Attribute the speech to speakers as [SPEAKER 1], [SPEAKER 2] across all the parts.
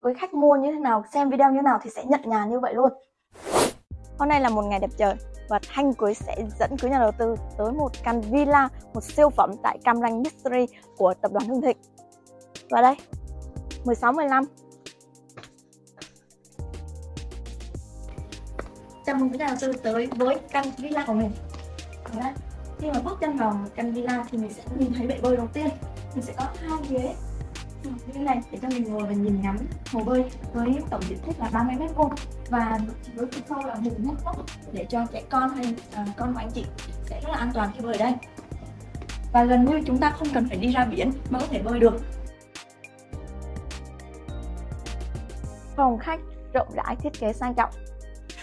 [SPEAKER 1] với khách mua như thế nào xem video như thế nào thì sẽ nhận nhà như vậy luôn hôm nay là một ngày đẹp trời và Thanh Cưới sẽ dẫn quý nhà đầu tư tới một căn villa, một siêu phẩm tại Cam Ranh Mystery của tập đoàn Hưng Thịnh. Và đây, 16 15. Chào mừng quý nhà đầu tư tới với căn villa của mình. Khi mà bước chân vào một căn villa thì mình sẽ nhìn thấy bể bơi đầu tiên. Mình sẽ có hai ghế Ừ, như này để cho mình ngồi và nhìn ngắm hồ bơi với tổng diện tích là 30 mét vuông và với chiều sâu là 10 mét vuông để cho trẻ con hay à, con của anh chị sẽ rất là an toàn khi bơi ở đây. Và gần như chúng ta không cần phải đi ra biển mà có thể bơi được. Phòng khách rộng rãi thiết kế sang trọng.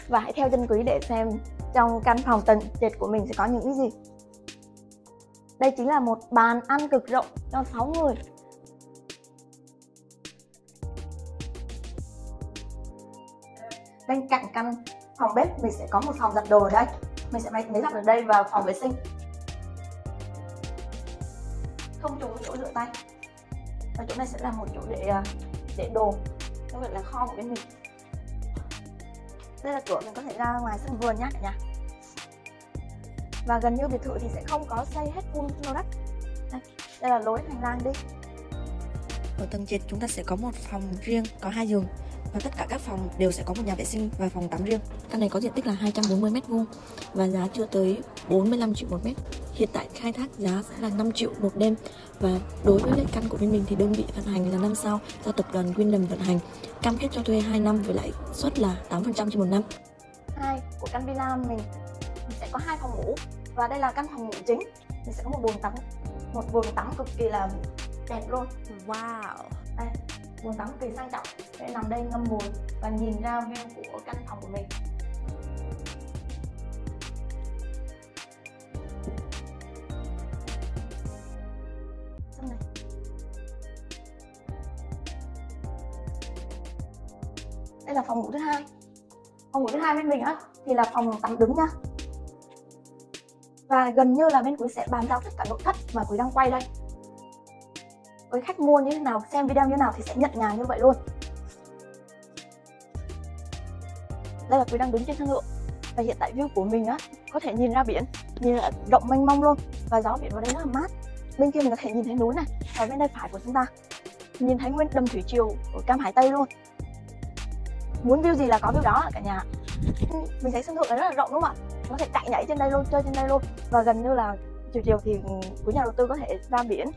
[SPEAKER 1] Và hãy theo chân quý để xem trong căn phòng tầng trệt của mình sẽ có những cái gì. Đây chính là một bàn ăn cực rộng cho 6 người. Bên cạnh căn phòng bếp mình sẽ có một phòng giặt đồ ở đây. Mình sẽ máy giặt ở đây và phòng vệ sinh. Không trùng chỗ rửa tay. Và chỗ này sẽ là một chỗ để à, để đồ. Như vậy là kho của bên mình. Đây là cửa mình có thể ra ngoài sân vườn nhá cả nhà. Và gần như biệt thự thì sẽ không có xây hết full lô đất. Đây, đây là lối hành lang đi
[SPEAKER 2] ở tầng trệt chúng ta sẽ có một phòng riêng có hai giường và tất cả các phòng đều sẽ có một nhà vệ sinh và phòng tắm riêng. Căn này có diện tích là 240 m2 và giá chưa tới 45 triệu một mét. Hiện tại khai thác giá sẽ là 5 triệu một đêm và đối với lại căn của bên mình thì đơn vị vận hành là năm sao do tập đoàn Wyndham vận hành. Cam kết cho thuê 2 năm với lãi suất là 8% trên một năm.
[SPEAKER 1] Hai của căn villa mình, mình sẽ có hai phòng ngủ và đây là căn phòng ngủ chính. Mình sẽ có một bồn tắm, một bồn tắm cực kỳ là đẹp luôn. Wow. Đây, bồn tắm kỳ sang trọng để nằm đây ngâm bồn và nhìn ra view của căn phòng của mình này. đây là phòng ngủ thứ hai phòng ngủ thứ hai bên mình á thì là phòng tắm đứng nha và gần như là bên quý sẽ bàn giao tất cả nội thất mà quý đang quay đây với khách mua như thế nào, xem video như thế nào thì sẽ nhận nhà như vậy luôn. Đây là quý đang đứng trên sân thượng và hiện tại view của mình á, có thể nhìn ra biển, nhìn là rộng mênh mông luôn. Và gió biển vào đây rất là mát. Bên kia mình có thể nhìn thấy núi này, và bên đây phải của chúng ta. Nhìn thấy nguyên đầm thủy triều ở cam hải tây luôn. Muốn view gì là có view đó cả nhà. Ừ, mình thấy sân thượng này rất là rộng đúng không ạ? Có thể chạy nhảy trên đây luôn, chơi trên đây luôn. Và gần như là chiều chiều thì ừ, quý nhà đầu tư có thể ra biển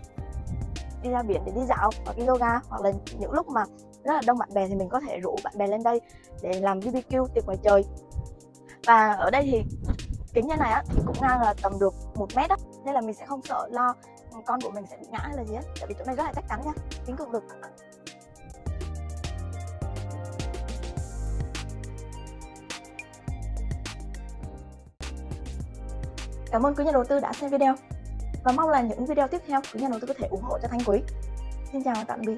[SPEAKER 1] đi ra biển để đi dạo hoặc đi yoga, hoặc là những lúc mà rất là đông bạn bè thì mình có thể rủ bạn bè lên đây để làm BBQ tiệc ngoài trời. Và ở đây thì kính như này á, thì cũng ngang là tầm được một mét á, nên là mình sẽ không sợ lo con của mình sẽ bị ngã hay là gì hết tại vì chỗ này rất là chắc chắn nha, kính cường lực. Cảm ơn quý nhà đầu tư đã xem video và mong là những video tiếp theo quý nhà đầu tư có thể ủng hộ cho Thanh Quý. Xin chào và tạm biệt.